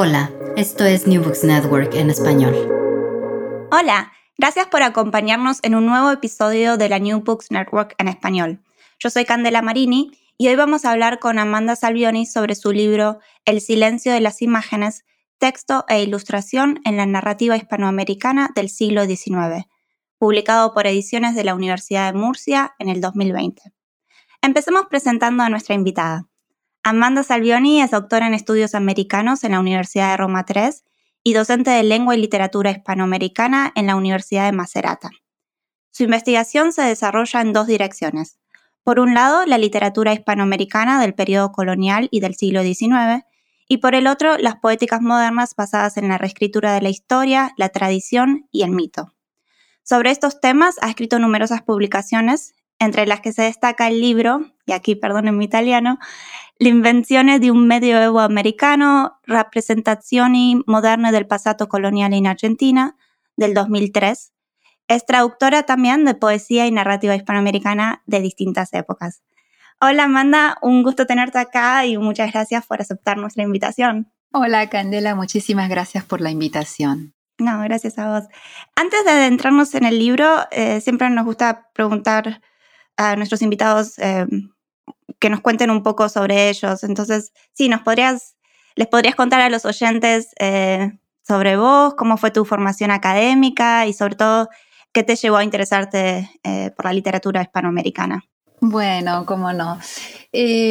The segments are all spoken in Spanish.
Hola, esto es New Books Network en español. Hola, gracias por acompañarnos en un nuevo episodio de la New Books Network en español. Yo soy Candela Marini y hoy vamos a hablar con Amanda Salvioni sobre su libro El silencio de las imágenes, texto e ilustración en la narrativa hispanoamericana del siglo XIX, publicado por Ediciones de la Universidad de Murcia en el 2020. Empecemos presentando a nuestra invitada. Amanda Salvioni es doctora en estudios americanos en la Universidad de Roma III y docente de lengua y literatura hispanoamericana en la Universidad de Macerata. Su investigación se desarrolla en dos direcciones. Por un lado, la literatura hispanoamericana del periodo colonial y del siglo XIX, y por el otro, las poéticas modernas basadas en la reescritura de la historia, la tradición y el mito. Sobre estos temas ha escrito numerosas publicaciones, entre las que se destaca el libro, y aquí perdonen mi italiano, L'invenzione di un medioevo americano, Rappresentazioni moderne del passato coloniale in Argentina, del 2003. Es traductora también de poesía y narrativa hispanoamericana de distintas épocas. Hola Amanda, un gusto tenerte acá y muchas gracias por aceptar nuestra invitación. Hola Candela, muchísimas gracias por la invitación. No, gracias a vos. Antes de adentrarnos en el libro, eh, siempre nos gusta preguntar a nuestros invitados eh, que nos cuenten un poco sobre ellos. Entonces, sí, nos podrías, les podrías contar a los oyentes eh, sobre vos, cómo fue tu formación académica y sobre todo qué te llevó a interesarte eh, por la literatura hispanoamericana. Bueno, cómo no.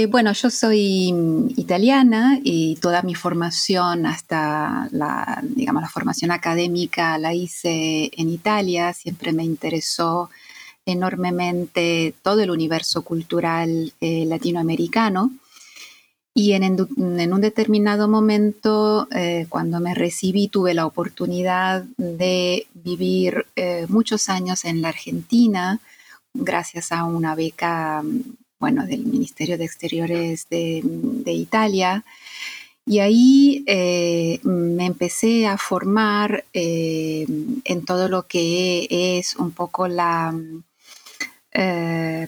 bueno, yo soy italiana y toda mi formación, hasta digamos, la formación académica, la hice en Italia. Siempre me interesó enormemente todo el universo cultural eh, latinoamericano. Y en, un determinado momento, eh, cuando me recibí, tuve la oportunidad de vivir eh, muchos años en la Argentina, gracias a una beca bueno, del Ministerio de Exteriores de, de Italia. Y ahí me empecé a formar en todo lo que es un poco la, eh,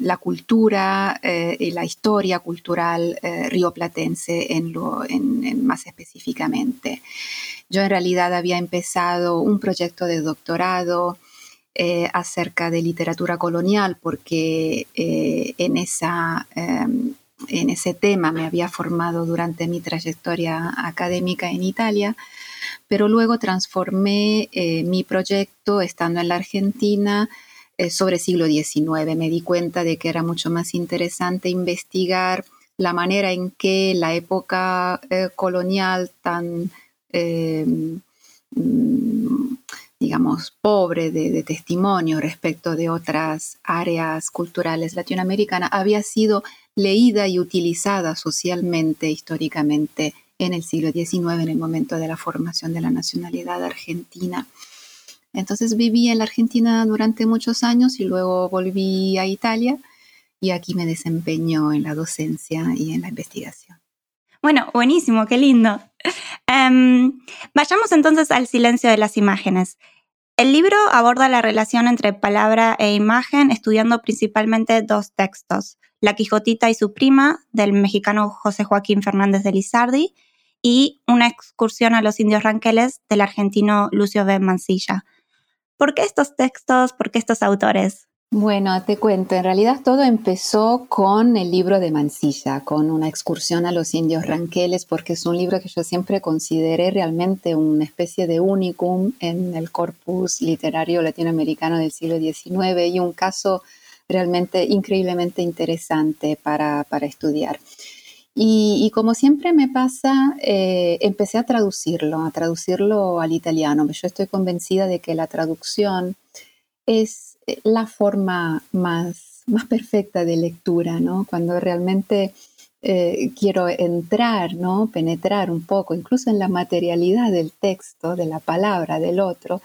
la cultura eh, y la historia cultural eh, rioplatense en lo, más específicamente. Yo en realidad había empezado un proyecto de doctorado acerca de literatura colonial porque en, esa, en ese tema me había formado durante mi trayectoria académica en Italia pero luego transformé mi proyecto estando en la Argentina eh, sobre siglo XIX. Me di cuenta de que era mucho más interesante investigar la manera en que la época eh, colonial tan, em, mm, digamos, pobre de, de, testimonio respecto de otras áreas culturales latinoamericanas había sido leída y utilizada socialmente, históricamente, en el siglo XIX, en el momento de la formación de la nacionalidad argentina. Entonces viví en la Argentina durante muchos años y luego volví a Italia y aquí me desempeño en la docencia y en la investigación. Bueno, buenísimo, qué lindo. Em, vayamos entonces al silencio de las imágenes. El libro aborda la relación entre palabra e imagen estudiando principalmente dos textos, La Quijotita y su prima, del mexicano José Joaquín Fernández de Lizardi, y Una excursión a los indios ranqueles del argentino Lucio B. Mancilla. ¿Por qué estos textos? ¿Por qué estos autores? Bueno, te cuento, en realidad todo empezó con el libro de Mansilla, con una excursión a los indios ranqueles, porque es un libro que yo siempre consideré realmente una especie de unicum en el corpus literario latinoamericano del siglo XIX y un caso realmente increíblemente interesante para, para estudiar. Y, como siempre me pasa, eh, empecé a traducirlo, a traducirlo al italiano. Yo estoy convencida de que la traducción es eh, la forma más, más perfecta de lectura, ¿no? Cuando realmente eh, quiero entrar, ¿no? Penetrar un poco, incluso en la materialidad del texto, de la palabra del otro,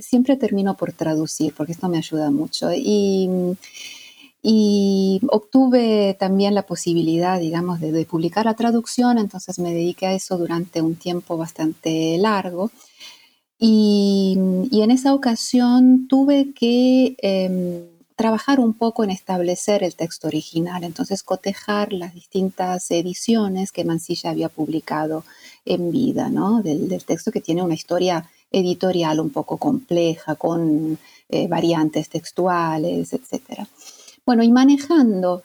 siempre termino por traducir, porque esto me ayuda mucho. Y y obtuve también la posibilidad, digamos, de, publicar la traducción, entonces me dediqué a eso durante un tiempo bastante largo. Y, en esa ocasión tuve que em, trabajar un poco en establecer el texto original, entonces cotejar las distintas ediciones que Mansilla había publicado en vida, ¿no? Del, texto que tiene una historia editorial un poco compleja, con eh, variantes textuales, etc. Bueno, y manejando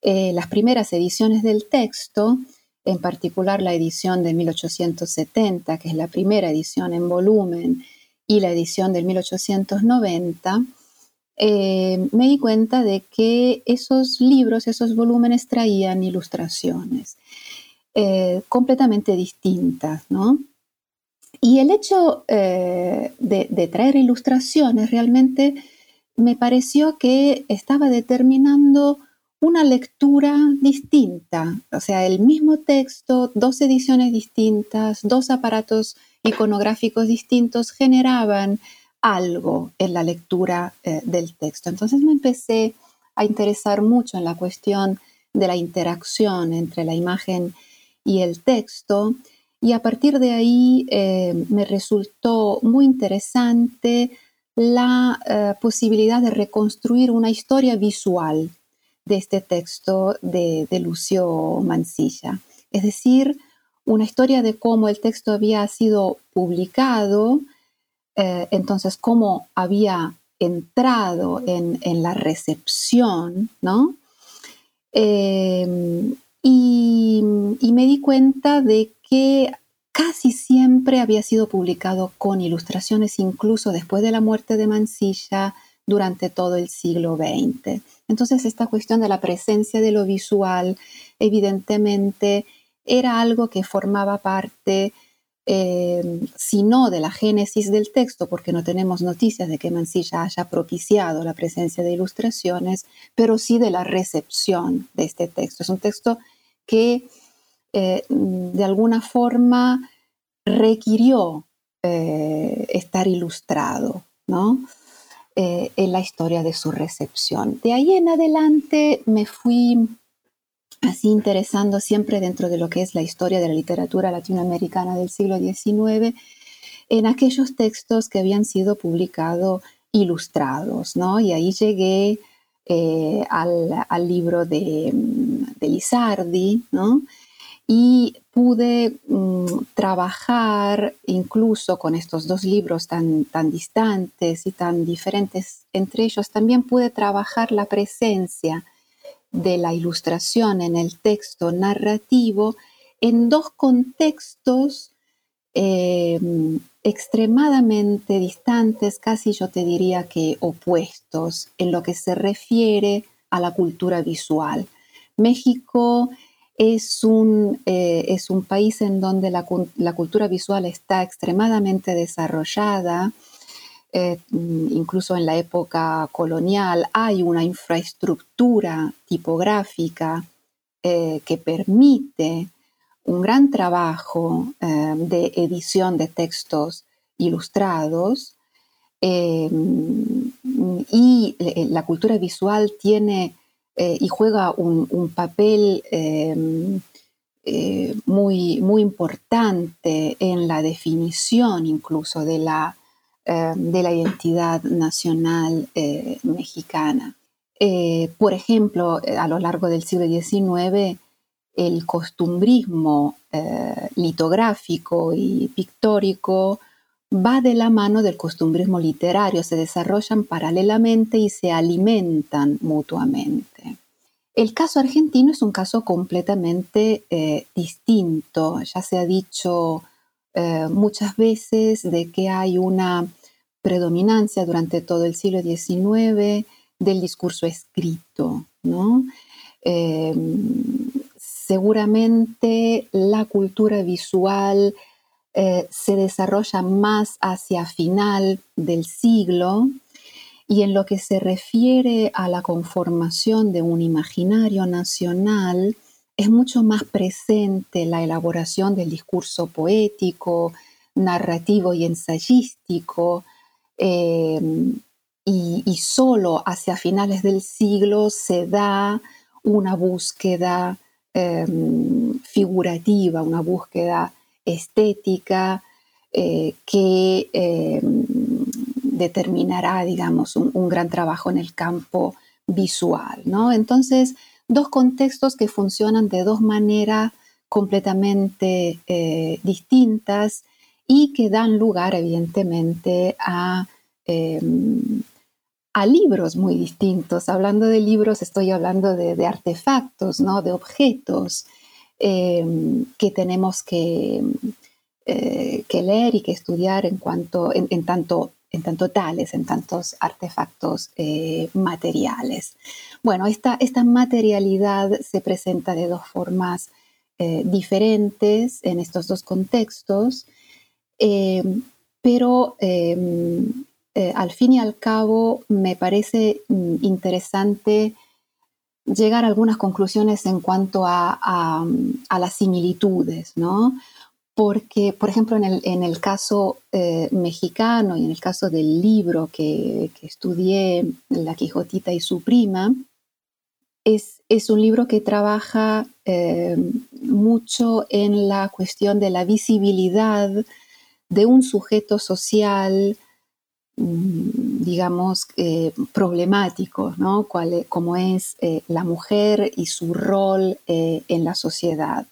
eh, las primeras ediciones del texto, en particular la edición de 1870, que es la primera edición en volumen, y la edición de 1890, eh, me di cuenta de que esos libros, esos volúmenes traían ilustraciones eh, completamente distintas, ¿no? Y el hecho de, traer ilustraciones realmente me pareció que estaba determinando una lectura distinta, o sea, el mismo texto, dos ediciones distintas, dos aparatos iconográficos distintos generaban algo en la lectura eh, del texto. Entonces me empecé a interesar mucho en la cuestión de la interacción entre la imagen y el texto y a partir de ahí eh, me resultó muy interesante la eh, posibilidad de reconstruir una historia visual de este texto de, de Lucio Mansilla. Es decir, una historia de cómo el texto había sido publicado, eh, entonces cómo había entrado en, la recepción, ¿no? Eh, y, me di cuenta de que casi siempre había sido publicado con ilustraciones, incluso después de la muerte de Mansilla, durante todo el siglo XX. Entonces, esta cuestión de la presencia de lo visual, evidentemente, era algo que formaba parte eh, si no de la génesis del texto, porque no tenemos noticias de que Mansilla haya propiciado la presencia de ilustraciones, pero sí de la recepción de este texto. Es un texto que eh, de alguna forma requirió eh, estar ilustrado, ¿no? en la historia de su recepción. De ahí en adelante me fui así interesando siempre dentro de lo que es la historia de la literatura latinoamericana del siglo XIX, en aquellos textos que habían sido publicados ilustrados, ¿no? Y ahí llegué eh, al, libro de, de, Lizardi, ¿no? Y pude mm, trabajar incluso con estos dos libros tan, tan distantes y tan diferentes entre ellos, también pude trabajar la presencia de la ilustración en el texto narrativo en dos contextos em, extremadamente distantes, casi yo te diría que opuestos en lo que se refiere a la cultura visual. México es un, eh, es un país en donde la, la, cultura visual está extremadamente desarrollada, eh, incluso en la época colonial, hay una infraestructura tipográfica eh, que permite un gran trabajo de edición de textos ilustrados y la cultura visual tiene y juega un, papel muy, muy importante en la definición incluso de la eh, de la identidad nacional eh, mexicana. Eh, por ejemplo, a lo largo del siglo XIX, el costumbrismo litográfico y pictórico va de la mano del costumbrismo literario, se desarrollan paralelamente y se alimentan mutuamente. El caso argentino es un caso completamente distinto. Ya se ha dicho eh, muchas veces de que hay una predominancia durante todo el siglo XIX del discurso escrito, ¿no? Eh, seguramente la cultura visual eh, se desarrolla más hacia final del siglo y en lo que se refiere a la conformación de un imaginario nacional, es mucho más presente la elaboración del discurso poético, narrativo y ensayístico, em, y, solo hacia finales del siglo se da una búsqueda em, figurativa, una búsqueda estética eh, que em, determinará, digamos, un, un, gran trabajo en el campo visual, ¿no? Entonces, dos contextos que funcionan de dos maneras completamente eh, distintas y que dan lugar, evidentemente, a, a libros muy distintos. Hablando de libros, estoy hablando de, artefactos, ¿no? de objetos em, que tenemos que, eh, que, leer y que estudiar en, cuanto, en, tanto, en tanto tales, en tantos artefactos eh, materiales. Bueno, esta, esta materialidad se presenta de dos formas eh, diferentes en estos dos contextos, em, pero em, eh, al fin y al cabo me parece mm, interesante llegar a algunas conclusiones en cuanto a, las similitudes, ¿no? Porque, por ejemplo, en el, caso eh, mexicano y en el caso del libro que, estudié, La Quijotita y su prima, es, un libro que trabaja eh, mucho en la cuestión de la visibilidad de un sujeto social digamos, eh, problemáticos, ¿no? E, como es eh, la mujer y su rol eh, en la sociedad.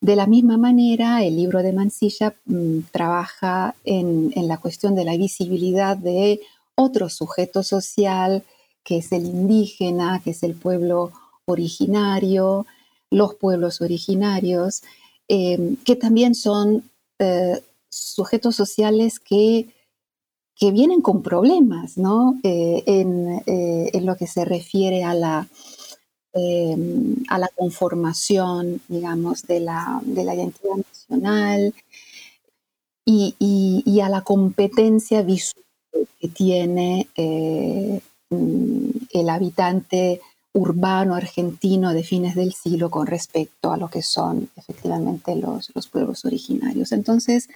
De la misma manera, el libro de Mansilla mm, trabaja en, la cuestión de la visibilidad de otro sujeto social, que es el indígena, que es el pueblo originario, los pueblos originarios, que también son sujetos sociales que que vienen con problemas, ¿no? Eh, eh, en, lo que se refiere a la, em, a la conformación, digamos, de la, identidad nacional y, a la competencia visual que tiene eh, mm, el habitante urbano argentino de fines del siglo con respecto a lo que son efectivamente los, los pueblos originarios. Entonces,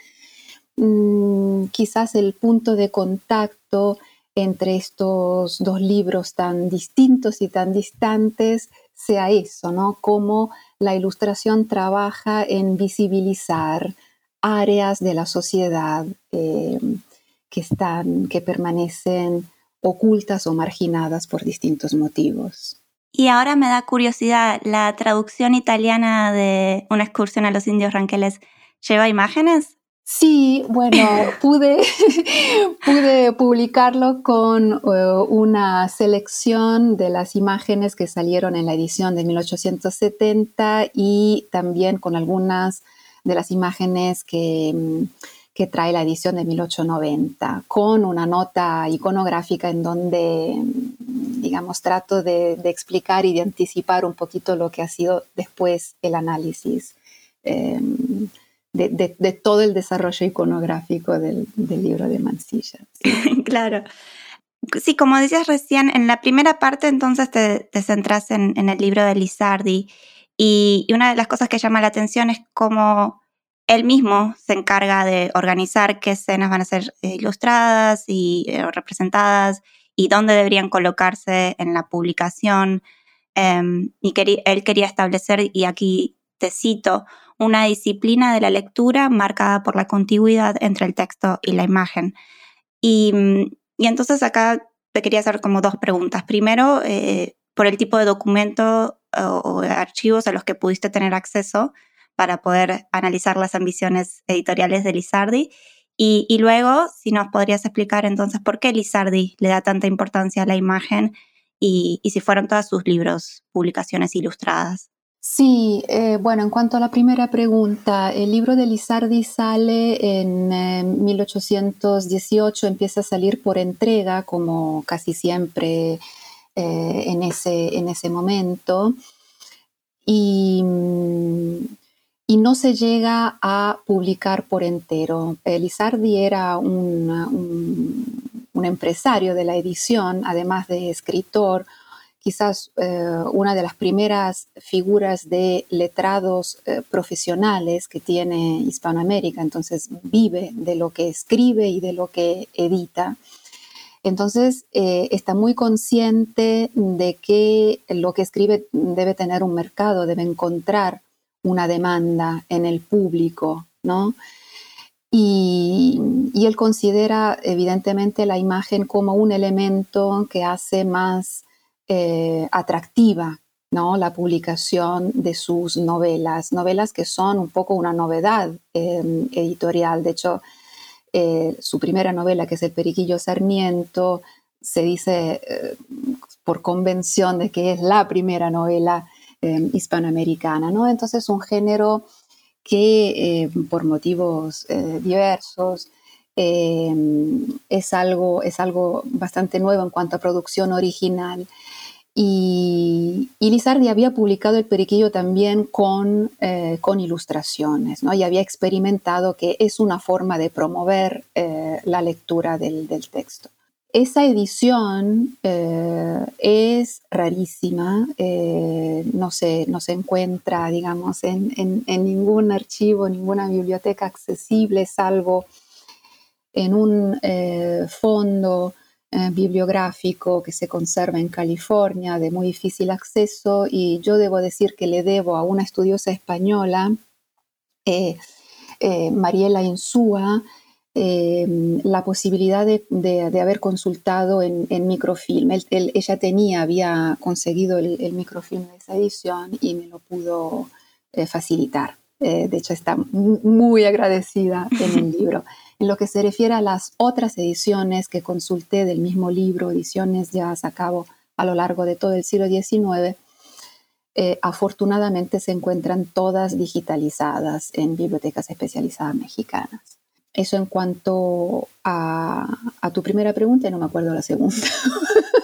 Mm, quizás el punto de contacto entre estos dos libros tan distintos y tan distantes sea eso, ¿no? Cómo la ilustración trabaja en visibilizar áreas de la sociedad eh, que están, que permanecen ocultas o marginadas por distintos motivos. Y ahora me da curiosidad, ¿la traducción italiana de Una excursión a los indios ranqueles lleva imágenes? Sí, bueno, pude, pude publicarlo con eh, una selección de las imágenes que salieron en la edición de 1870 y también con algunas de las imágenes que, mm, que trae la edición de 1890, con una nota iconográfica en donde, mm, digamos, trato de, explicar y de anticipar un poquito lo que ha sido después el análisis. Em, de, todo el desarrollo iconográfico del, libro de Mansilla. claro. Sí, como decías recién, en la primera parte entonces te, centras en, el libro de Lizardi y, una de las cosas que llama la atención es cómo él mismo se encarga de organizar qué escenas van a ser eh, ilustradas y eh, representadas y dónde deberían colocarse en la publicación. Em, y él quería establecer, y aquí te cito, una disciplina de la lectura marcada por la contigüidad entre el texto y la imagen. Y, entonces acá te quería hacer como dos preguntas. Primero, eh, por el tipo de documento o, archivos a los que pudiste tener acceso para poder analizar las ambiciones editoriales de Lizardi. Y, luego, si nos podrías explicar entonces por qué Lizardi le da tanta importancia a la imagen y, y si fueron todos sus libros, publicaciones ilustradas. Sí, eh, bueno, en cuanto a la primera pregunta, el libro de Lizardi sale en 1818, eh, empieza a salir por entrega, como casi siempre eh, en, ese, en ese momento, y, no se llega a publicar por entero. Lizardi era un, un empresario de la edición, además de escritor, quizás eh, una de las primeras figuras de letrados eh, profesionales que tiene Hispanoamérica, entonces vive de lo que escribe y de lo que edita. Entonces eh, está muy consciente de que lo que escribe debe tener un mercado, debe encontrar una demanda en el público, ¿no? Y, y, él considera evidentemente la imagen como un elemento que hace más eh, atractiva ¿no? la publicación de sus novelas, novelas que son un poco una novedad em, editorial. De hecho, eh, su primera novela, que es El Periquillo Sarmiento, se dice eh, por convención de que es la primera novela em, hispanoamericana. ¿no? Entonces, un género que em, por motivos diversos es, algo, es algo bastante nuevo en cuanto a producción original y, Lizardi había publicado El Periquillo también con, eh, con ilustraciones, ¿no? y había experimentado que es una forma de promover eh, la lectura del, texto. Esa edición eh, es rarísima, no, se, no se encuentra, digamos, en, en, ningún archivo, ninguna biblioteca accesible, salvo en un fondo eh, bibliográfico que se conserva en California de muy difícil acceso y yo debo decir que le debo a una estudiosa española, eh, eh, Mariela Insúa, la posibilidad de, haber consultado en, microfilm. ella tenía, había conseguido el, el, microfilm de esa edición y me lo pudo facilitar. De hecho, está muy agradecida en el libro. En lo que se refiere a las otras ediciones que consulté del mismo libro, ediciones ya a cabo a lo largo de todo el siglo XIX, eh, afortunadamente se encuentran todas digitalizadas en bibliotecas especializadas mexicanas. Eso en cuanto a, tu primera pregunta, no me acuerdo la segunda.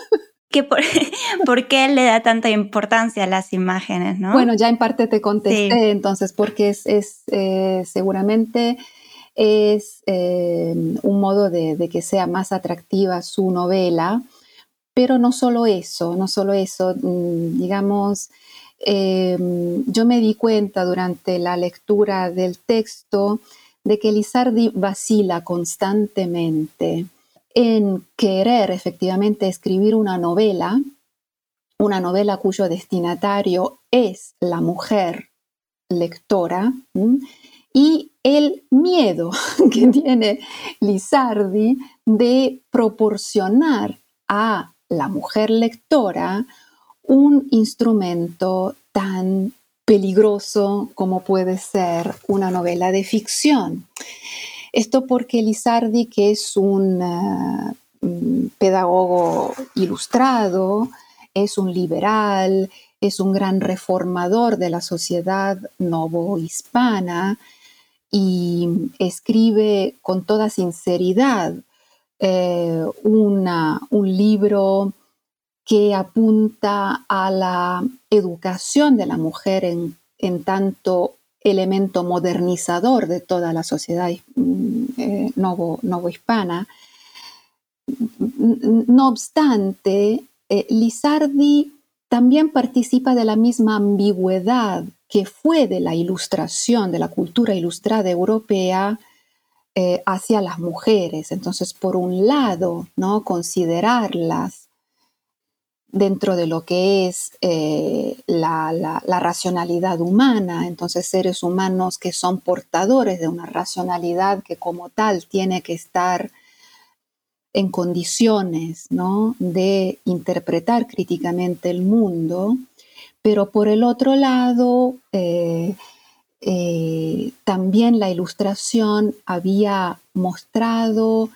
por, qué le da tanta importancia a las imágenes? Bueno, ya en parte te contesté, entonces, porque es, eh, seguramente es eh, un modo de, que sea más atractiva su novela, pero no solo eso, no solo eso, mm, digamos, eh, yo me di cuenta durante la lectura del texto de que Lizardi vacila constantemente en querer efectivamente escribir una novela, una novela cuyo destinatario es la mujer lectora, y el miedo que tiene Lizardi de proporcionar a la mujer lectora un instrumento tan peligroso como puede ser una novela de ficción. Esto porque Lizardi, que es un uh, pedagogo ilustrado, es un liberal, es un gran reformador de la sociedad novohispana, y escribe con toda sinceridad eh, un libro que apunta a la educación de la mujer en, tanto elemento modernizador de toda la sociedad mm, eh, novohispana. No obstante, eh, Lizardi también participa de la misma ambigüedad que fue de la ilustración, de la cultura ilustrada europea eh, hacia las mujeres. Entonces, por un lado, ¿no? considerarlas dentro de lo que es eh, la, la, racionalidad humana, entonces seres humanos que son portadores de una racionalidad que como tal tiene que estar en condiciones ¿no? de interpretar críticamente el mundo, pero por el otro lado, eh, eh, también la ilustración había mostrado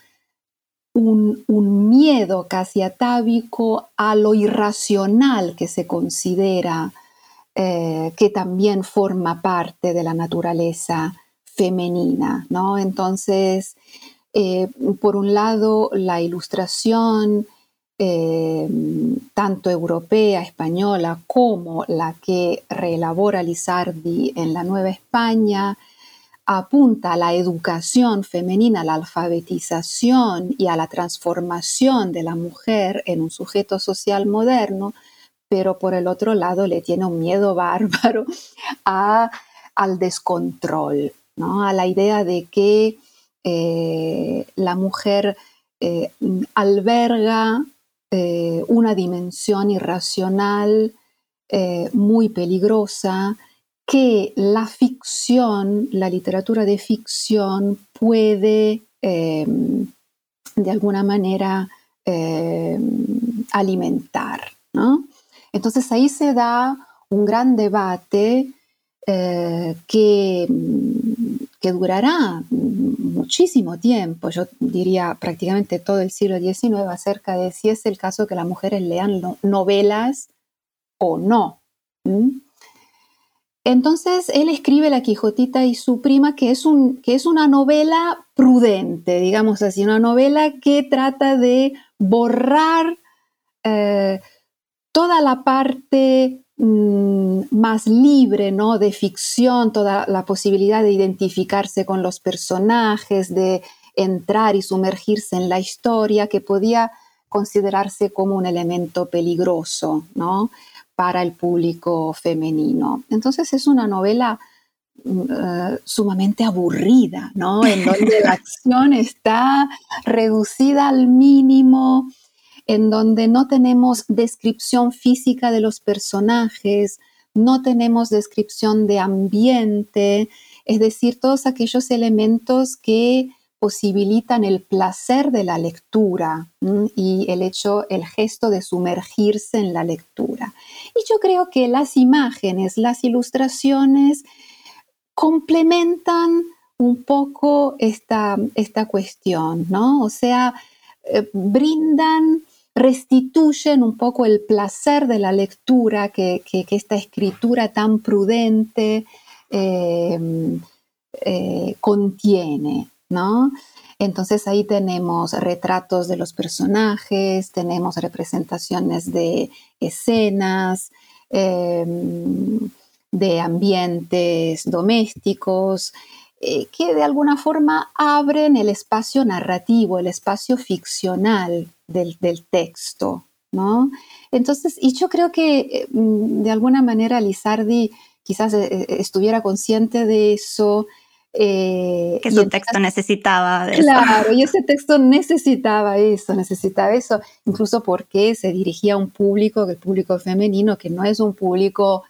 un, miedo casi atávico a lo irracional que se considera eh, que también forma parte de la naturaleza femenina, ¿no? Entonces, por un lado, la ilustración eh, tanto europea, española, como la que reelabora Lizardi en la Nueva España, apunta a la educación femenina, a la alfabetización y a la transformación de la mujer en un sujeto social moderno, pero por el otro lado le tiene un miedo bárbaro al descontrol, ¿no? a la idea de que eh, la mujer eh, alberga eh, una dimensión irracional muy peligrosa que la ficción, la literatura de ficción puede em, de alguna manera em, alimentar. Entonces ahí se da un gran debate eh, que, que, durará muchísimo tiempo, yo diría prácticamente todo el siglo XIX, acerca de si es el caso que las mujeres lean novelas o no. Entonces él escribe La Quijotita y su prima, que es, un, que es una novela prudente, digamos así, una novela que trata de borrar eh, toda la parte mm, más libre, ¿no? De ficción, toda la posibilidad de identificarse con los personajes, de entrar y sumergirse en la historia, que podía considerarse como un elemento peligroso, ¿no? Para el público femenino. Entonces es una novela mm, eh, sumamente aburrida, ¿no? En donde la acción está reducida al mínimo, en donde no tenemos descripción física de los personajes, no tenemos descripción de ambiente, es decir, todos aquellos elementos que posibilitan el placer de la lectura y el hecho, el gesto de sumergirse en la lectura. Y yo creo que las imágenes, las ilustraciones complementan un poco esta, esta cuestión, ¿no? O sea, eh, brindan restituyen un poco el placer de la lectura que, esta escritura tan prudente eh, eh, contiene, ¿no? Entonces ahí tenemos retratos de los personajes, tenemos representaciones de escenas, em, de ambientes domésticos, eh, que de alguna forma abren el espacio narrativo, el espacio ficcional del, texto, ¿no? Entonces, y yo creo que eh, mm, de alguna manera Lizardi quizás eh, estuviera consciente de eso. Que su texto necesitaba de Claro, y ese texto necesitaba eso, necesitaba eso, incluso porque se dirigía a un público, el público femenino, que no es un público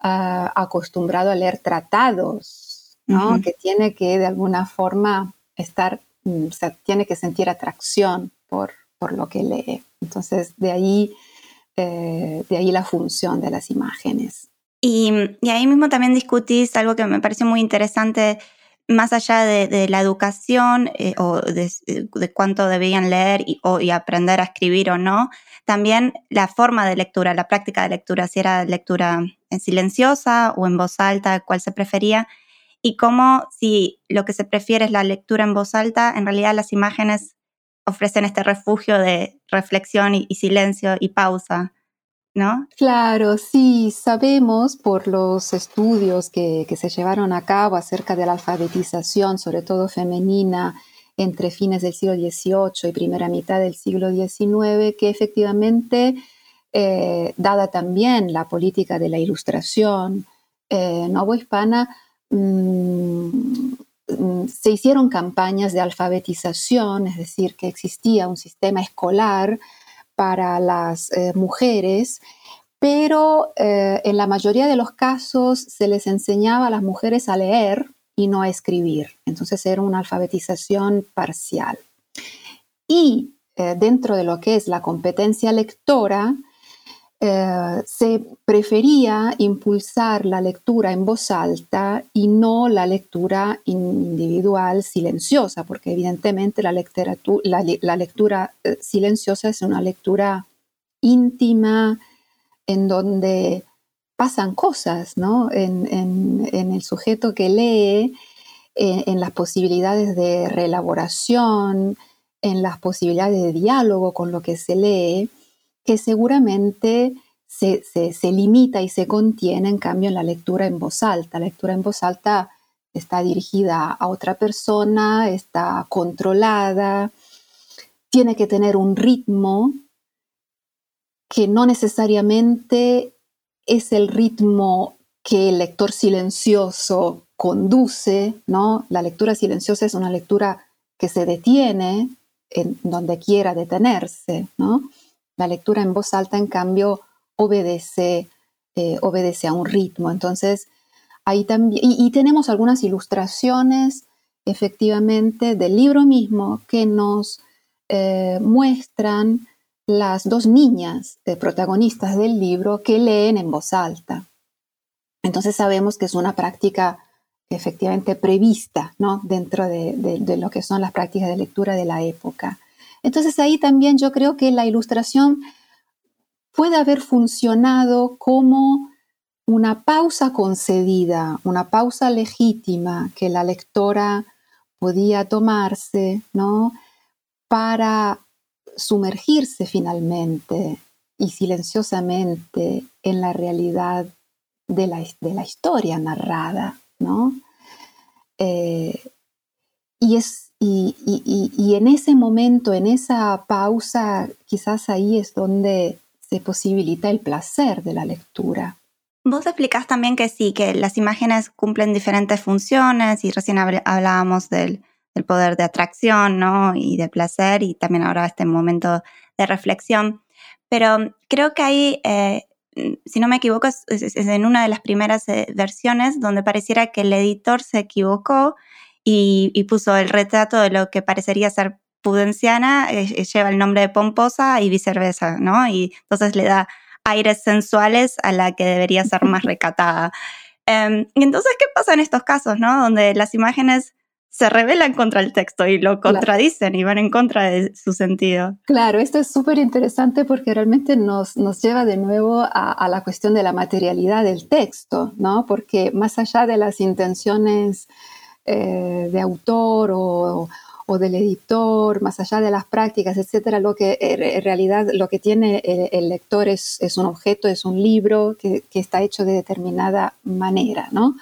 ah, acostumbrado a leer tratados, que tiene que de alguna forma estar, mm, o sea, tiene que sentir atracción por, por lo que lee. Entonces, de ahí, eh, de ahí la función de las imágenes. Y, y, ahí mismo también discutís algo que me pareció muy interesante, más allá de, la educación eh, o de, de, cuánto debían leer y, o, y aprender a escribir o no, también la forma de lectura, la práctica de lectura, si era lectura en silenciosa o en voz alta, cuál se prefería y cómo si lo que se prefiere es la lectura en voz alta, en realidad las imágenes ofrecen este refugio de reflexión y, silencio y pausa. Claro, sí, sabemos por los estudios que, se llevaron a cabo acerca de la alfabetización, sobre todo femenina, entre fines del siglo XVIII y primera mitad del siglo XIX, que efectivamente, eh, dada también la política de la ilustración eh, hispana Mm, mm, se hicieron campañas de alfabetización, es decir, que existía un sistema escolar para las eh, mujeres, pero eh, en la mayoría de los casos se les enseñaba a las mujeres a leer y no a escribir. Entonces era una alfabetización parcial. Y eh, dentro de lo que es la competencia lectora, eh, se prefería impulsar la lectura en voz alta y no la lectura individual silenciosa, porque evidentemente la, la, lectura eh, silenciosa es una lectura íntima en donde pasan cosas ¿no? en, el sujeto que lee, en, en las posibilidades de reelaboración, en las posibilidades de diálogo con lo que se lee que seguramente se, limita y se contiene, en cambio, en la lectura en voz alta. La lectura en voz alta está dirigida a otra persona, está controlada, tiene que tener un ritmo que no necesariamente es el ritmo que el lector silencioso conduce, ¿no? La lectura silenciosa es una lectura que se detiene en donde quiera detenerse, ¿no? La lectura en voz alta, en cambio, obedece, eh, obedece a un ritmo. Entonces, ahí también, y, tenemos algunas ilustraciones, efectivamente, del libro mismo que nos eh, muestran las dos niñas eh, protagonistas del libro que leen en voz alta. Entonces sabemos que es una práctica efectivamente prevista ¿no? dentro de, lo que son las prácticas de lectura de la época. Entonces ahí también yo creo que la ilustración puede haber funcionado como una pausa concedida, una pausa legítima que la lectora podía tomarse, ¿no? Para sumergirse finalmente y silenciosamente en la realidad de la, de la historia narrada, ¿no? Eh, y, es, y, y, en ese momento, en esa pausa, quizás ahí es donde se posibilita el placer de la lectura. Vos explicás también que sí, que las imágenes cumplen diferentes funciones y recién hablábamos del, del poder de atracción ¿no? y de placer y también ahora este momento de reflexión. Pero creo que hay, eh, si no me equivoco, es, en una de las primeras eh, versiones donde pareciera que el editor se equivocó y, puso el retrato de lo que parecería ser pudenciana, eh, lleva el nombre de pomposa y viceversa, ¿no? Y entonces le da aires sensuales a la que debería ser más recatada. Em, y entonces, ¿qué pasa en estos casos, ¿no? Donde las imágenes se rebelan contra el texto y lo contradicen y van en contra de su sentido. Claro, esto es súper interesante porque realmente nos, nos lleva de nuevo a, la cuestión de la materialidad del texto, ¿no? Porque más allá de las intenciones eh, de autor o, o, del editor, más allá de las prácticas, etcétera, lo que en realidad lo que tiene el, lector es, es, un objeto, es un libro que, que está hecho de determinada manera, ¿no?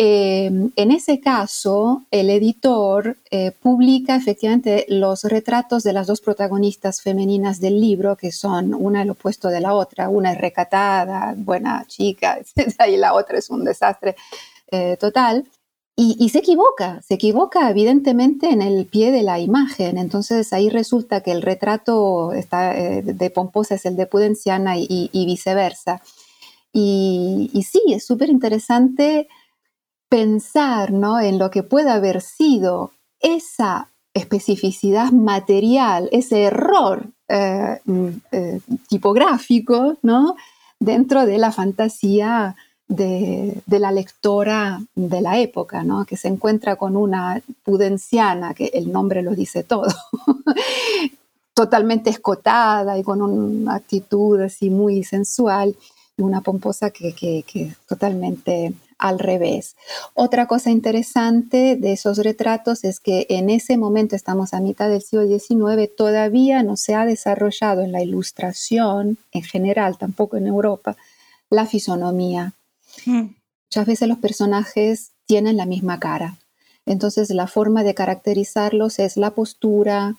Eh, en ese caso, el editor eh, publica efectivamente los retratos de las dos protagonistas femeninas del libro, que son una el opuesto de la otra. Una es recatada, buena chica, y la otra es un desastre eh, total. Y, se equivoca, se equivoca evidentemente en el pie de la imagen. Entonces ahí resulta que el retrato está, de Pomposa es el de Pudenciana y, viceversa. Y, y sí, es súper interesante pensar ¿no? en lo que puede haber sido esa especificidad material, ese error eh, mm, eh, tipográfico, ¿no? dentro de la fantasía de, la lectora de la época, ¿no? que se encuentra con una pudenciana, que el nombre lo dice todo, totalmente escotada y con una actitud así muy sensual, y una pomposa que, que, que totalmente al revés. Otra cosa interesante de esos retratos es que en ese momento, estamos a mitad del siglo XIX, todavía no se ha desarrollado en la ilustración en general, tampoco en Europa, la fisonomía. Hmm. Muchas veces los personajes tienen la misma cara. Entonces la forma de caracterizarlos es la postura,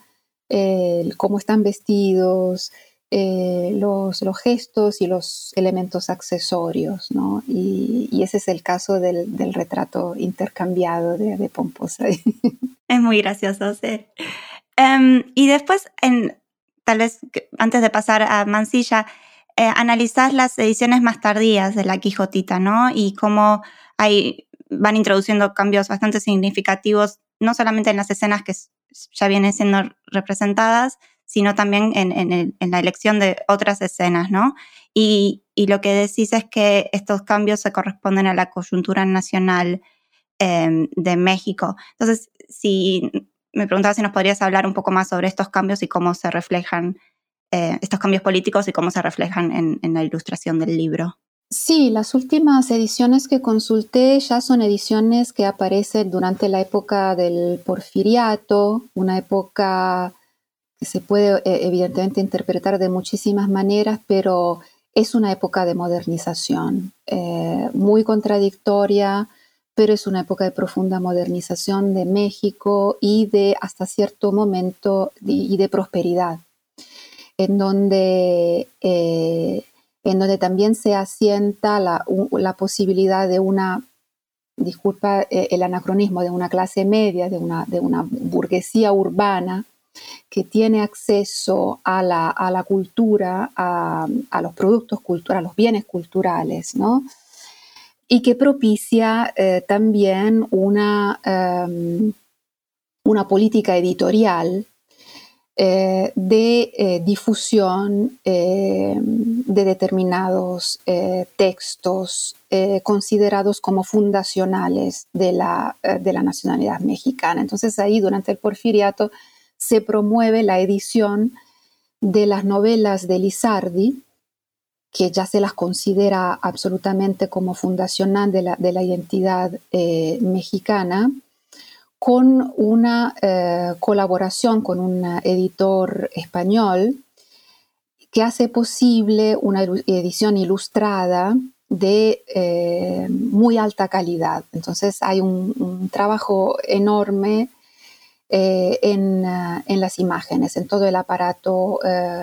cómo están vestidos, eh, los, los, gestos y los elementos accesorios, ¿no? Y, ese es el caso del, del retrato intercambiado de, de, Pomposa. Es muy gracioso, sí. Em, y después, en, tal vez antes de pasar a Mansilla, eh, analizás las ediciones más tardías de La Quijotita, ¿no? Y cómo hay, van introduciendo cambios bastante significativos, no solamente en las escenas que ya vienen siendo representadas, sino también en, la elección de otras escenas, ¿no? Y, lo que decís es que estos cambios se corresponden a la coyuntura nacional em, de México. Entonces, si me preguntaba si nos podrías hablar un poco más sobre estos cambios y cómo se reflejan, eh, estos cambios políticos y cómo se reflejan en, la ilustración del libro. Sí, las últimas ediciones que consulté ya son ediciones que aparecen durante la época del porfiriato, una época que se puede eh, evidentemente interpretar de muchísimas maneras, pero es una época de modernización, eh, muy contradictoria, pero es una época de profunda modernización de México y de hasta cierto momento y de prosperidad, en donde, eh, en donde también se asienta la, la posibilidad de una, disculpa el anacronismo, de una clase media, de una, de una burguesía urbana que tiene acceso a la, cultura, a, los productos culturales, a los bienes culturales, ¿no? Y que propicia eh, también una, em, una política editorial eh, de eh, difusión eh, de determinados textos considerados como fundacionales de la, de la nacionalidad mexicana. Entonces ahí durante el porfiriato se promueve la edición de las novelas de Lizardi, que ya se las considera absolutamente como fundacional de la, de la identidad mexicana, con una eh, colaboración con un editor español que hace posible una edición ilustrada de eh, muy alta calidad. Entonces hay un, trabajo enorme eh, en, en, las imágenes, en todo el aparato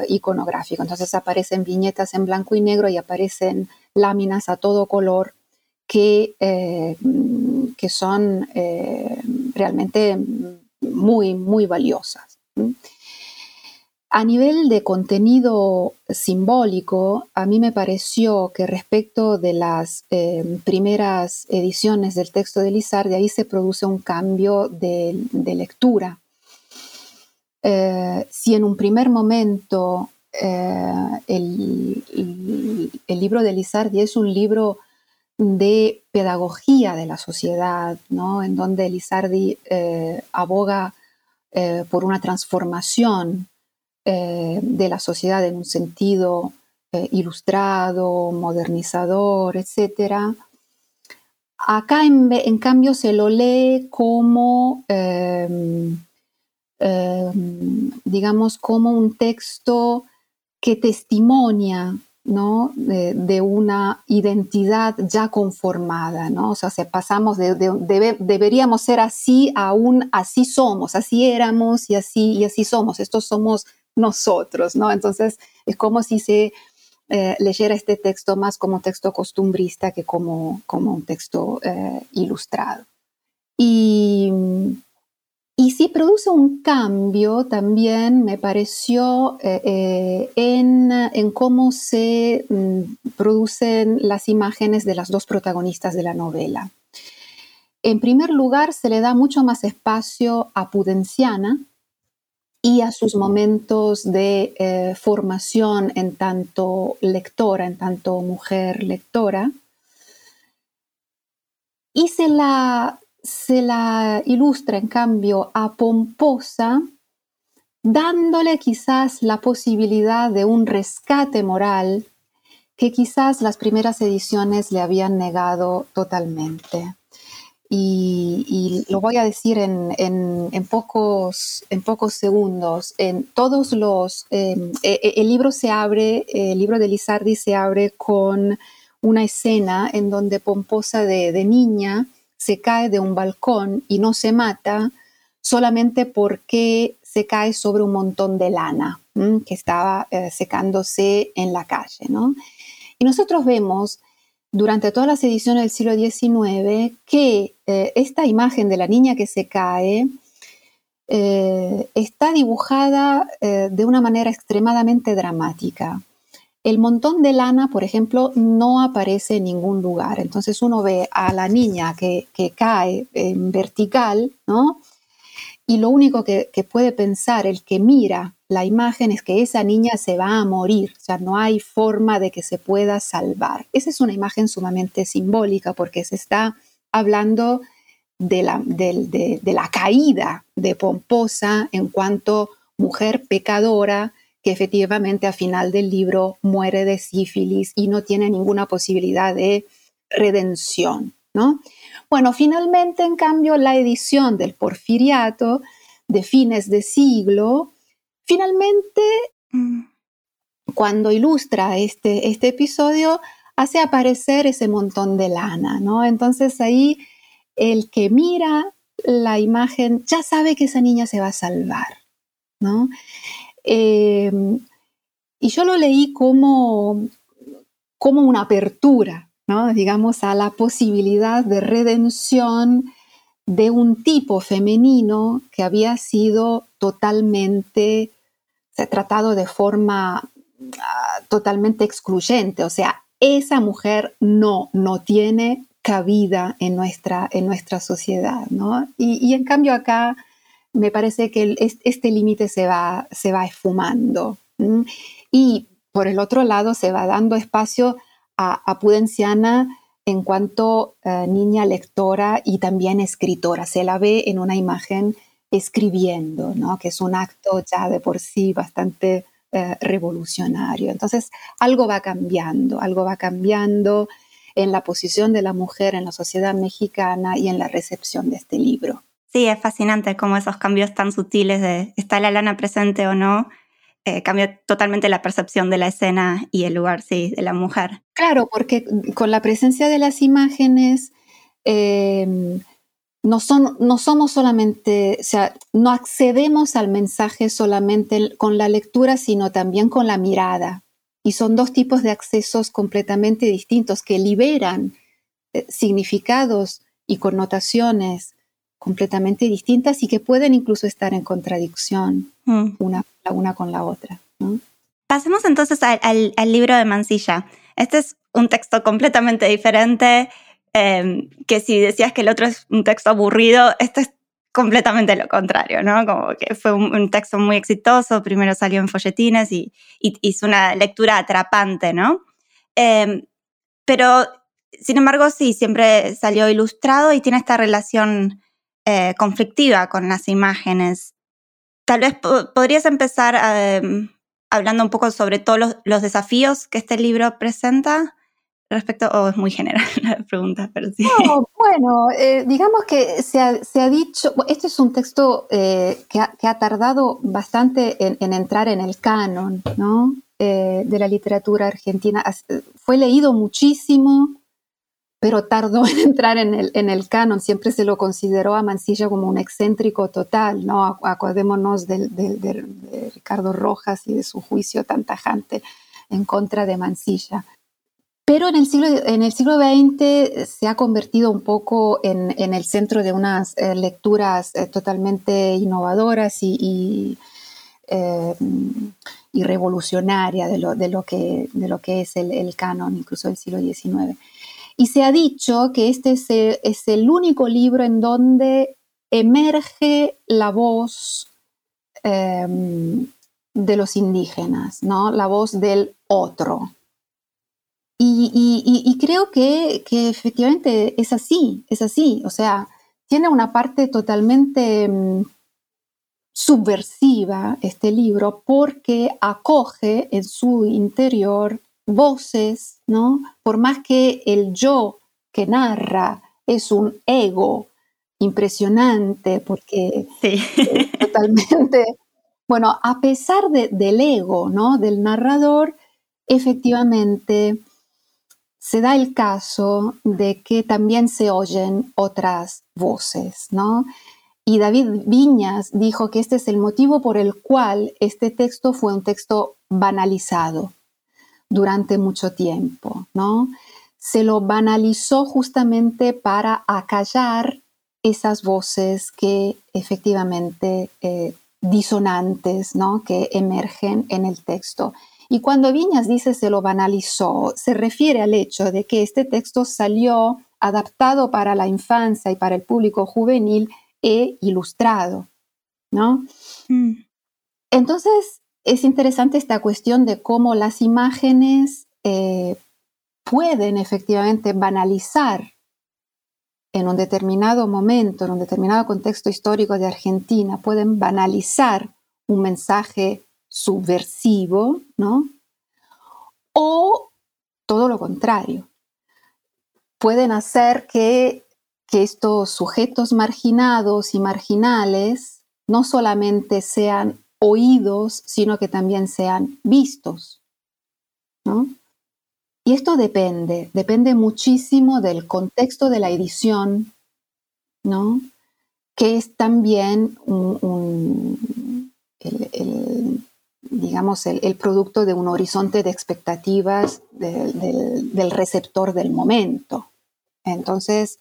iconográfico. Entonces aparecen viñetas en blanco y negro y aparecen láminas a todo color que, que son realmente muy, muy valiosas. A nivel de contenido simbólico, a mí me pareció que respecto de las eh, primeras ediciones del texto de Lizardi, ahí se produce un cambio de, lectura. Eh, si en un primer momento eh, el, el, libro de Lizardi es un libro de pedagogía de la sociedad, ¿no? en donde Lizardi eh, aboga eh, por una transformación eh, de la sociedad en un sentido ilustrado, modernizador, etc. Acá en, cambio se lo lee como, digamos, como un texto que testimonia de, una identidad ya conformada, ¿no? O sea, pasamos de, deberíamos ser así, aún así somos, así éramos y así, y así somos, estos somos nosotros, ¿no? Entonces, es como si se eh, leyera este texto más como un texto costumbrista que como, como un texto eh, ilustrado. Y y sí produce un cambio también, me pareció, eh, eh, en, cómo se mm, producen las imágenes de las dos protagonistas de la novela. En primer lugar, se le da mucho más espacio a Pudenciana y a sus momentos de eh, formación en tanto lectora, en tanto mujer lectora. Y se la, se la ilustra en cambio a Pomposa, dándole quizás la posibilidad de un rescate moral que quizás las primeras ediciones le habían negado totalmente. Y, lo voy a decir en, pocos, en pocos segundos. En todos los, em, e, e, el libro se abre, el libro de Lizardi se abre con una escena en donde Pomposa de niña se cae de un balcón y no se mata solamente porque se cae sobre un montón de lana que estaba eh, secándose en la calle. Y nosotros vemos durante todas las ediciones del siglo XIX que eh, esta imagen de la niña que se cae eh, está dibujada de una manera extremadamente dramática. El montón de lana, por ejemplo, no aparece en ningún lugar. Entonces uno ve a la niña que, cae en vertical, ¿no? Y lo único que, puede pensar el que mira la imagen es que esa niña se va a morir, o sea, no hay forma de que se pueda salvar. Esa es una imagen sumamente simbólica porque se está hablando de la, de la caída de Pomposa en cuanto mujer pecadora que efectivamente a final del libro muere de sífilis y no tiene ninguna posibilidad de redención, ¿no? Bueno, finalmente, en cambio, la edición del Porfiriato de fines de siglo, finalmente, mm. cuando ilustra este, este episodio, hace aparecer ese montón de lana, ¿no? Entonces ahí el que mira la imagen ya sabe que esa niña se va a salvar, ¿no? Em, y yo lo leí como, como una apertura, digamos, a la posibilidad de redención de un tipo femenino que había sido totalmente tratado de forma ah, totalmente excluyente. O sea, esa mujer no, no tiene cabida en nuestra, en nuestra sociedad. ¿no? Y, en cambio acá me parece que este límite se va, se va esfumando. Y por el otro lado, se va dando espacio a, Pudenciana en cuanto eh, niña lectora y también escritora. Se la ve en una imagen escribiendo, ¿no? que es un acto ya de por sí bastante eh, revolucionario. Entonces, algo va cambiando, algo va cambiando en la posición de la mujer en la sociedad mexicana y en la recepción de este libro. Sí, es fascinante cómo esos cambios tan sutiles de está la lana presente o no, eh, cambia totalmente la percepción de la escena y el lugar, sí, de la mujer. Claro, porque con la presencia de las imágenes, em, no, son, no somos solamente, o sea, no accedemos al mensaje solamente con la lectura, sino también con la mirada. Y son dos tipos de accesos completamente distintos que liberan eh, significados y connotaciones completamente distintas y que pueden incluso estar en contradicción mm. una, una con la otra. Pasemos entonces al, libro de Mansilla. Este es un texto completamente diferente, em, que si decías que el otro es un texto aburrido, este es completamente lo contrario, ¿no? Como que fue un, texto muy exitoso, primero salió en folletines y, hizo una lectura atrapante, ¿no? Em, pero, sin embargo, sí, siempre salió ilustrado y tiene esta relación eh, conflictiva con las imágenes. Tal vez podrías empezar em, hablando un poco sobre todos los, desafíos que este libro presenta respecto, o es muy general la pregunta, pero sí. bueno, eh, digamos que se ha, dicho, este es un texto eh, que, ha, tardado bastante en, entrar en el canon, ¿no? de la literatura argentina. Fue leído muchísimo, pero tardó en entrar en el, canon. Siempre se lo consideró a Mansilla como un excéntrico total, ¿no? Acordémonos de, Ricardo Rojas y de su juicio tan tajante en contra de Mansilla. Pero en el siglo, en el siglo XX se ha convertido un poco en, el centro de unas eh, lecturas eh, totalmente innovadoras y, eh, revolucionarias de lo, de, lo que, de lo que es el canon, incluso del siglo XIX. Y se ha dicho que este es el, único libro en donde emerge la voz em, de los indígenas, ¿no? la voz del otro. Y, creo que, efectivamente es así, es así. O sea, tiene una parte totalmente em, subversiva este libro porque acoge en su interior voces, ¿no? Por más que el yo que narra es un ego impresionante, porque totalmente, bueno, a pesar del ego, ¿no? Del narrador, efectivamente se da el caso de que también se oyen otras voces, ¿no? Y David Viñas dijo que este es el motivo por el cual este texto fue un texto banalizado, durante mucho tiempo, ¿no? Se lo banalizó justamente para acallar esas voces que efectivamente eh, disonantes, ¿no? Que emergen en el texto. Y cuando Viñas dice se lo banalizó, se refiere al hecho de que este texto salió adaptado para la infancia y para el público juvenil e ilustrado, ¿no? Mm. Entonces, es interesante esta cuestión de cómo las imágenes eh, pueden efectivamente banalizar en un determinado momento, en un determinado contexto histórico de Argentina, pueden banalizar un mensaje subversivo, ¿no? O todo lo contrario. Pueden hacer que, que estos sujetos marginados y marginales no solamente sean oídos, sino que también sean vistos. Y esto depende, depende muchísimo del contexto de la edición, ¿no? que es también el, digamos, el, producto de un horizonte de expectativas del receptor del momento. Entonces,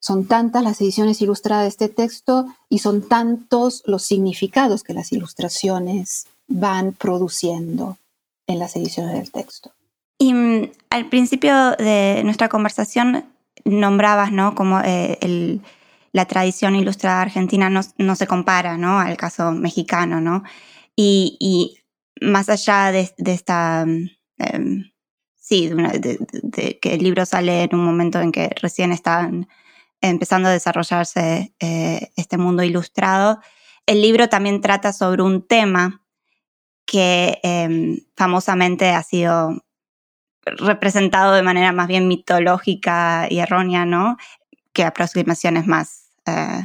son tantas las ediciones ilustradas de este texto y son tantos los significados que las ilustraciones van produciendo en las ediciones del texto. Y mm, al principio de nuestra conversación nombrabas, ¿no? Como eh, la tradición ilustrada argentina no, se compara ¿no? al caso mexicano, ¿no? Y, más allá de, esta, em, sí, de, que el libro sale en un momento en que recién estaban empezando a desarrollarse eh, este mundo ilustrado, el libro también trata sobre un tema que em, famosamente ha sido representado de manera más bien mitológica y errónea, ¿no? Que aproximaciones más eh,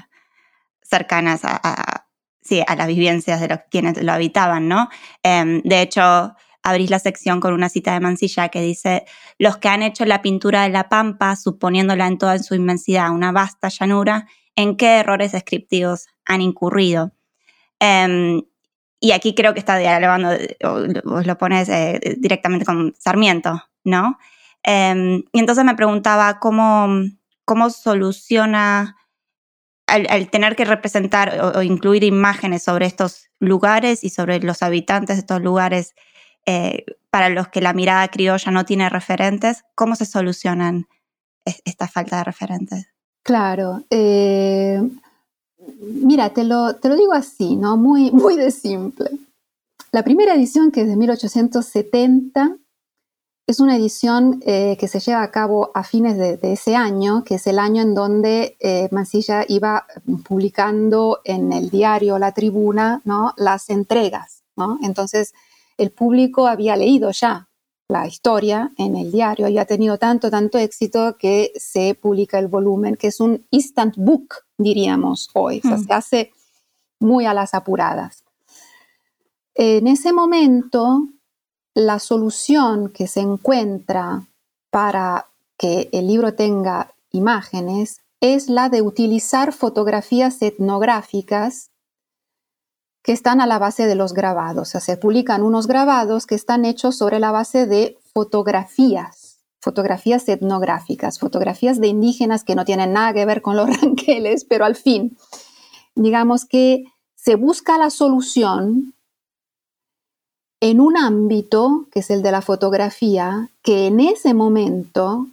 cercanas a, sí, a las vivencias de los, quienes lo habitaban, ¿no? Em, de hecho, abrís la sección con una cita de Mansilla que dice, los que han hecho la pintura de la pampa, suponiéndola en toda su inmensidad una vasta llanura, ¿en qué errores descriptivos han incurrido? Em, y aquí creo que está dialogando, vos lo pones eh, directamente con Sarmiento, ¿no? Em, y entonces me preguntaba cómo, cómo soluciona al, tener que representar o, incluir imágenes sobre estos lugares y sobre los habitantes de estos lugares eh, para los que la mirada criolla no tiene referentes, ¿cómo se solucionan esta falta de referentes? Claro. Eh, mira, te lo, te lo digo así, ¿no? Muy, muy de simple. La primera edición, que es de 1870, es una edición eh, que se lleva a cabo a fines de, ese año, que es el año en donde eh, Mansilla iba publicando en el diario La Tribuna ¿no? las entregas. ¿no? Entonces, el público había leído ya la historia en el diario y ha tenido tanto, tanto éxito que se publica el volumen, que es un instant book, diríamos hoy, o sea, mm. se hace muy a las apuradas. En ese momento, la solución que se encuentra para que el libro tenga imágenes es la de utilizar fotografías etnográficas que están a la base de los grabados. O sea, se publican unos grabados que están hechos sobre la base de fotografías, fotografías etnográficas, fotografías de indígenas que no tienen nada que ver con los ranqueles, pero al fin, digamos que se busca la solución en un ámbito, que es el de la fotografía, que en ese momento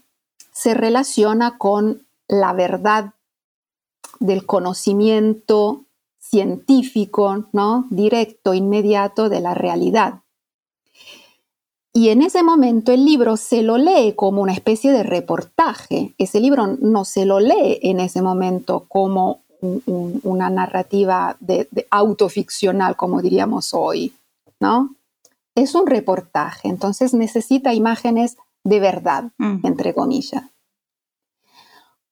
se relaciona con la verdad del conocimiento científico, ¿no? directo, inmediato de la realidad. Y en ese momento el libro se lo lee como una especie de reportaje. Ese libro no se lo lee en ese momento como una narrativa de, autoficcional, como diríamos hoy, ¿no? Es un reportaje, entonces necesita imágenes de verdad, mm. entre comillas.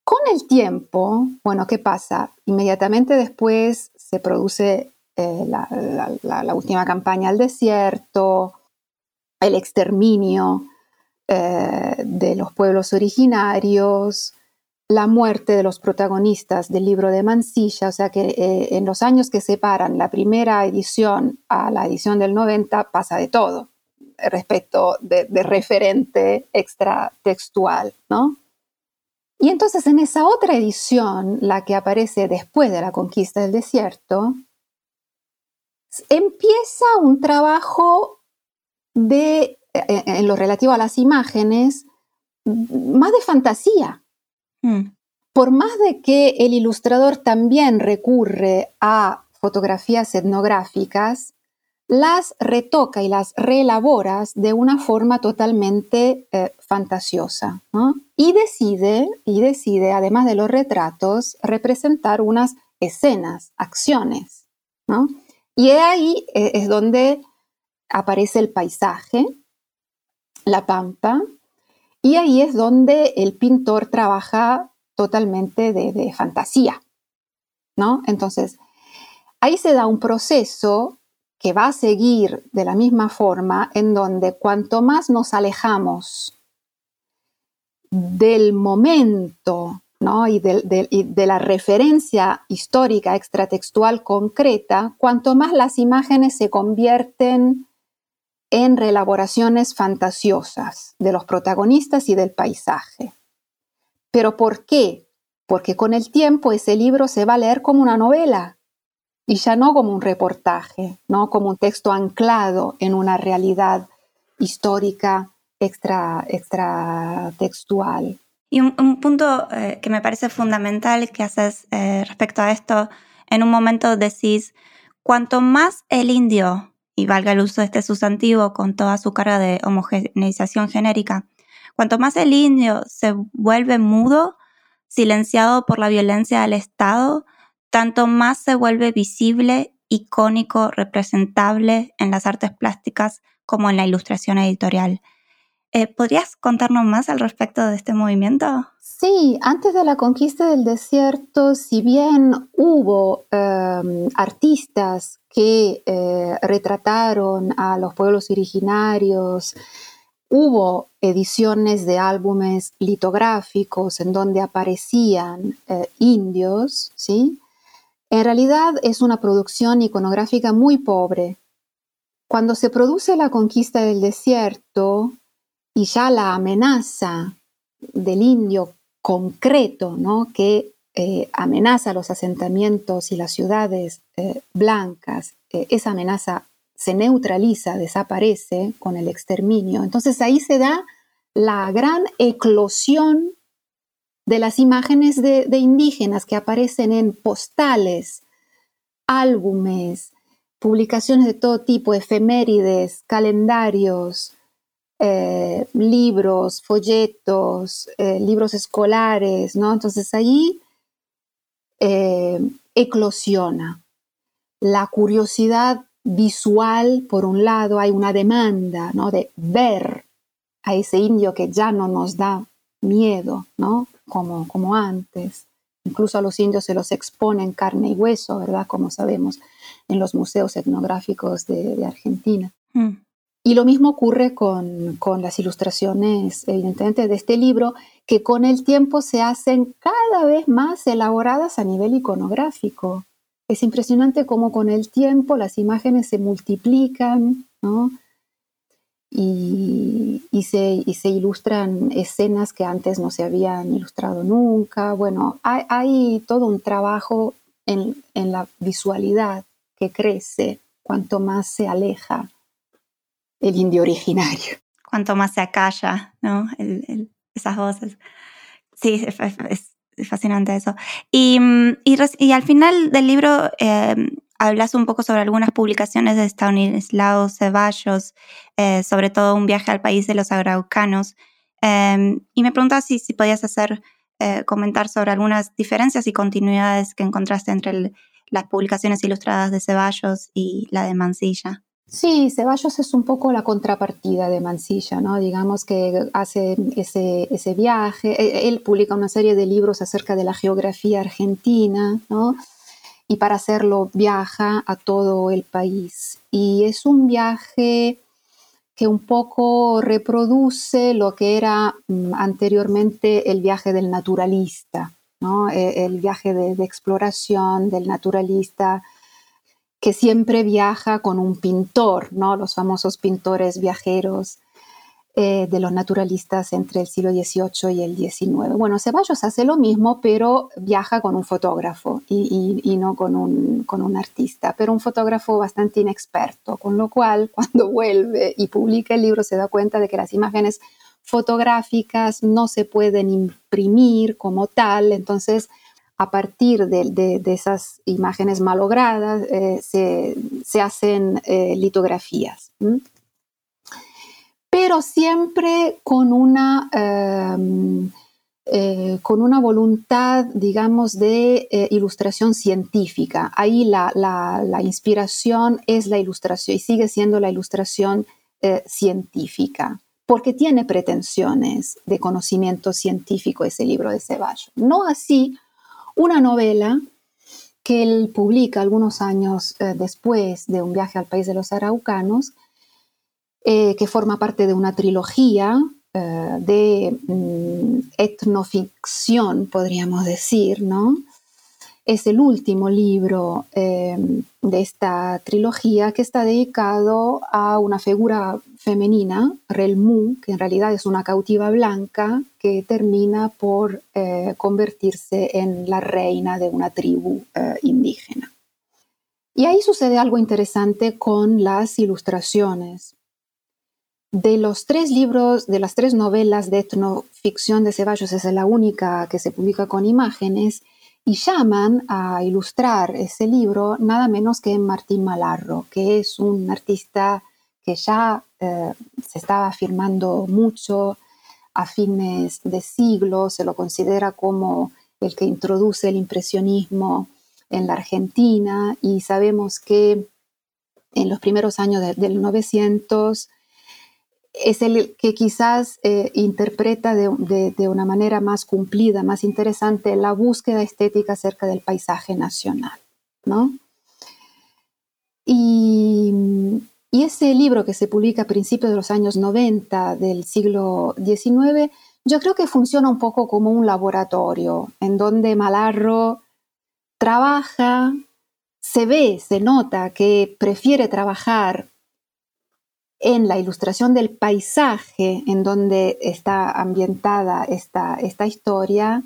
Con el tiempo, bueno, ¿qué pasa? Inmediatamente después se produce eh, la, última campaña al desierto, el exterminio eh, de los pueblos originarios, la muerte de los protagonistas del libro de Mansilla, o sea que eh, en los años que separan la primera edición a la edición del 90 pasa de todo respecto de, de referente extratextual, ¿no? Y entonces en esa otra edición, la que aparece después de la conquista del desierto, empieza un trabajo de, eh, eh, en lo relativo a las imágenes, más de fantasía. Hmm. Por más de que el ilustrador también recurre a fotografías etnográficas, las retoca y las reelaboras de una forma totalmente eh, fantasiosa. Y decide, y decide, además de los retratos, representar unas escenas, acciones. Y ahí eh, es donde aparece el paisaje, la pampa, y ahí es donde el pintor trabaja totalmente de, de fantasía. ¿no? Entonces, ahí se da un proceso que va a seguir de la misma forma en donde cuanto más nos alejamos del momento y, de, la referencia histórica extratextual concreta, cuanto más las imágenes se convierten en reelaboraciones fantasiosas de los protagonistas y del paisaje. ¿Pero por qué? Porque con el tiempo ese libro se va a leer como una novela, y ya no como un reportaje, no como un texto anclado en una realidad histórica extra, extra textual. Y un, punto eh, que me parece fundamental que haces eh, respecto a esto, en un momento decís, cuanto más el indio, y valga el uso de este sustantivo con toda su carga de homogeneización genérica, cuanto más el indio se vuelve mudo, silenciado por la violencia del Estado, tanto más se vuelve visible, icónico, representable en las artes plásticas como en la ilustración editorial. Eh, ¿Podrías contarnos más al respecto de este movimiento? Sí, antes de la conquista del desierto, si bien hubo em, artistas que eh, retrataron a los pueblos originarios, hubo ediciones de álbumes litográficos en donde aparecían eh, indios, ¿sí? En realidad es una producción iconográfica muy pobre. Cuando se produce la conquista del desierto y ya la amenaza del indio concreto, ¿no? que eh, amenaza los asentamientos y las ciudades eh, blancas, eh, esa amenaza se neutraliza, desaparece con el exterminio. Entonces ahí se da la gran eclosión de las imágenes de, indígenas que aparecen en postales, álbumes, publicaciones de todo tipo, efemérides, calendarios, eh, libros, folletos, eh, libros escolares, ¿no? Entonces ahí eh, eclosiona la curiosidad visual, por un lado, hay una demanda, ¿no? De ver a ese indio que ya no nos da miedo, ¿no? Como, como antes. Incluso a los indios se los exponen carne y hueso, ¿verdad? Como sabemos en los museos etnográficos de, Argentina. Mm. Y lo mismo ocurre con, con, las ilustraciones, evidentemente, de este libro, que con el tiempo se hacen cada vez más elaboradas a nivel iconográfico. Es impresionante cómo con el tiempo las imágenes se multiplican, ¿no? Y, se, ilustran escenas que antes no se habían ilustrado nunca. Bueno, hay, todo un trabajo en, la visualidad que crece cuanto más se aleja el indio originario. Cuanto más se acalla, ¿no? esas voces. Sí, es, fascinante eso. Y, al final del libro eh, hablas un poco sobre algunas publicaciones de Stanislao Ceballos, eh, sobre todo un viaje al país de los araucanos, em, y me preguntaba si, si podías hacer, eh, comentar sobre algunas diferencias y continuidades que encontraste entre las publicaciones ilustradas de Ceballos y la de Mansilla. Sí, Ceballos es un poco la contrapartida de Mansilla, ¿no? Digamos que hace ese, ese viaje, e, él publica una serie de libros acerca de la geografía argentina, ¿no? Y para hacerlo viaja a todo el país. Y es un viaje que un poco reproduce lo que era mm, anteriormente el viaje del naturalista, ¿no? E, el viaje de, de exploración del naturalista que siempre viaja con un pintor, ¿no? los famosos pintores viajeros eh, de los naturalistas entre el siglo XVIII y el XIX. Bueno, Ceballos hace lo mismo, pero viaja con un fotógrafo y, no con un, con un, artista, pero un fotógrafo bastante inexperto, con lo cual cuando vuelve y publica el libro se da cuenta de que las imágenes fotográficas no se pueden imprimir como tal, entonces a partir de, esas imágenes malogradas eh, se, hacen eh, litografías pero siempre con una, em, eh, con una voluntad, digamos, de eh, ilustración científica. Ahí la, inspiración es la ilustración y sigue siendo la ilustración eh, científica, porque tiene pretensiones de conocimiento científico ese libro de Ceballos. No así una novela que él publica algunos años después de un viaje al país de los araucanos, eh, que forma parte de una trilogía eh, de mm, etnoficción, podríamos decir, ¿no? Es el último libro eh, de esta trilogía que está dedicado a una figura femenina, Relmu, que en realidad es una cautiva blanca que termina por convertirse en la reina de una tribu indígena. Y ahí sucede algo interesante con las ilustraciones, de los tres libros, de las tres novelas de etnoficción de Ceballos, es la única que se publica con imágenes, y llaman a ilustrar ese libro nada menos que Martín Malarro, que es un artista que ya eh, se estaba afirmando mucho a fines de siglo, se lo considera como el que introduce el impresionismo en la Argentina y sabemos que en los primeros años del 900 es el que quizás eh, interpreta de, una manera más cumplida, más interesante, la búsqueda estética acerca del paisaje nacional. ¿no? Y, y, ese libro que se publica a principios de los años 90 del siglo XIX, yo creo que funciona un poco como un laboratorio en donde Malarro trabaja, se ve, se nota que prefiere trabajar en la ilustración del paisaje en donde está ambientada esta, esta historia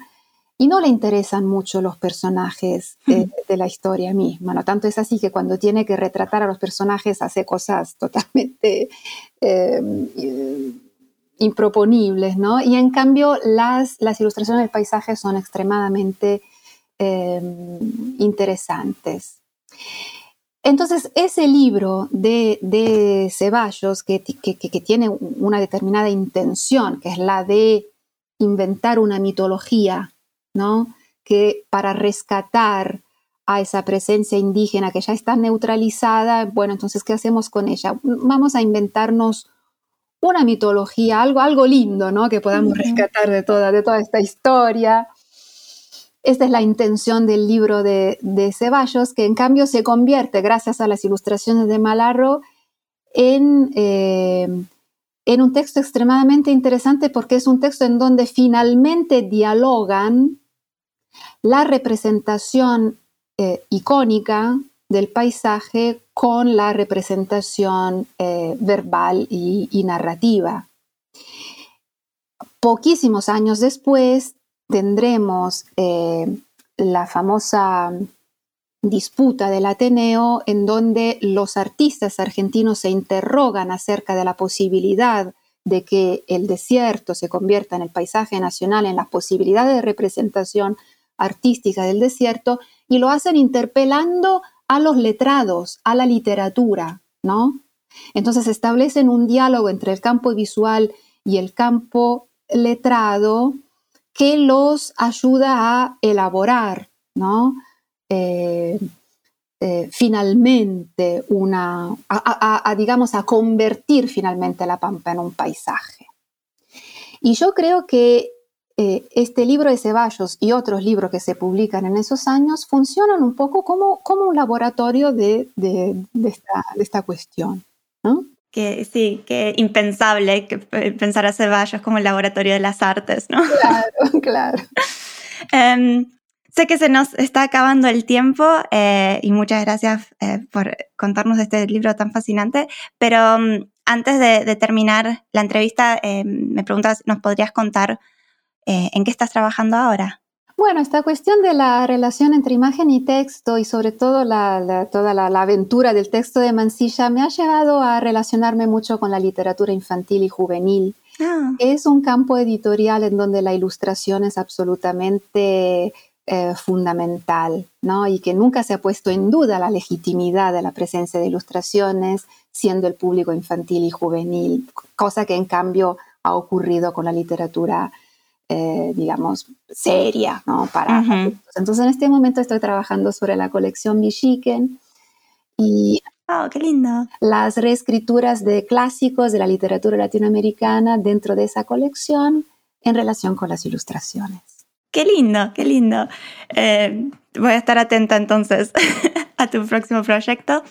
y no le interesan mucho los personajes de, la historia misma. ¿no? Tanto es así que cuando tiene que retratar a los personajes hace cosas totalmente eh, improponibles. ¿no? Y en cambio las, las ilustraciones del paisaje son extremadamente eh, interesantes. Entonces, ese libro de, Ceballos, que, tiene una determinada intención, que es la de inventar una mitología, ¿no? Que para rescatar a esa presencia indígena que ya está neutralizada, bueno, entonces, ¿qué hacemos con ella? Vamos a inventarnos una mitología, algo, algo lindo, ¿no? Que podamos rescatar de toda, de toda esta historia. Esta es la intención del libro de, Ceballos, que en cambio se convierte, gracias a las ilustraciones de Malarro, en, eh, en un texto extremadamente interesante porque es un texto en donde finalmente dialogan la representación eh, icónica del paisaje con la representación eh, verbal y, narrativa. Poquísimos años después, tendremos eh, la famosa disputa del Ateneo en donde los artistas argentinos se interrogan acerca de la posibilidad de que el desierto se convierta en el paisaje nacional, en la posibilidad de representación artística del desierto, y lo hacen interpelando a los letrados, a la literatura, ¿no? Entonces establecen un diálogo entre el campo visual y el campo letrado que los ayuda a elaborar, ¿no? Eh, eh, finalmente una, a, digamos, a convertir finalmente la pampa en un paisaje. Y yo creo que eh, este libro de Ceballos y otros libros que se publican en esos años funcionan un poco como, como un laboratorio de, esta, de esta, cuestión. ¿no? Que sí, que impensable que pensar a Ceballos como el laboratorio de las artes, ¿no? Claro, claro. Em, sé que se nos está acabando el tiempo eh, y muchas gracias eh, por contarnos este libro tan fascinante, pero mm, antes de, terminar la entrevista, em, me preguntas, ¿nos podrías contar eh, en qué estás trabajando ahora? Bueno, esta cuestión de la relación entre imagen y texto y sobre todo toda la, aventura del texto de Mansilla me ha llevado a relacionarme mucho con la literatura infantil y juvenil. Ah. Es un campo editorial en donde la ilustración es absolutamente eh, fundamental, ¿no? Y que nunca se ha puesto en duda la legitimidad de la presencia de ilustraciones siendo el público infantil y juvenil, cosa que en cambio ha ocurrido con la literatura eh, digamos, seria, ¿no? Para Entonces, en este momento estoy trabajando sobre la colección Michiken y oh, qué lindo. las reescrituras de clásicos de la literatura latinoamericana dentro de esa colección en relación con las ilustraciones. Qué lindo, qué lindo. Eh, voy a estar atenta entonces a tu próximo proyecto.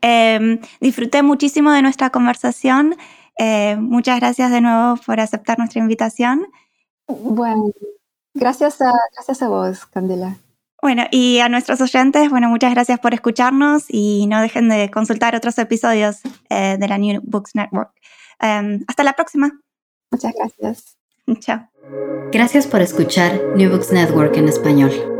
Em, disfruté muchísimo de nuestra conversación. Eh, muchas gracias de nuevo por aceptar nuestra invitación. Bueno, gracias a, gracias a vos, Candela. Bueno, y a nuestros oyentes, bueno, muchas gracias por escucharnos y no dejen de consultar otros episodios eh, de la New Books Network. Em, hasta la próxima. Muchas gracias. Chao. Gracias por escuchar New Books Network en español.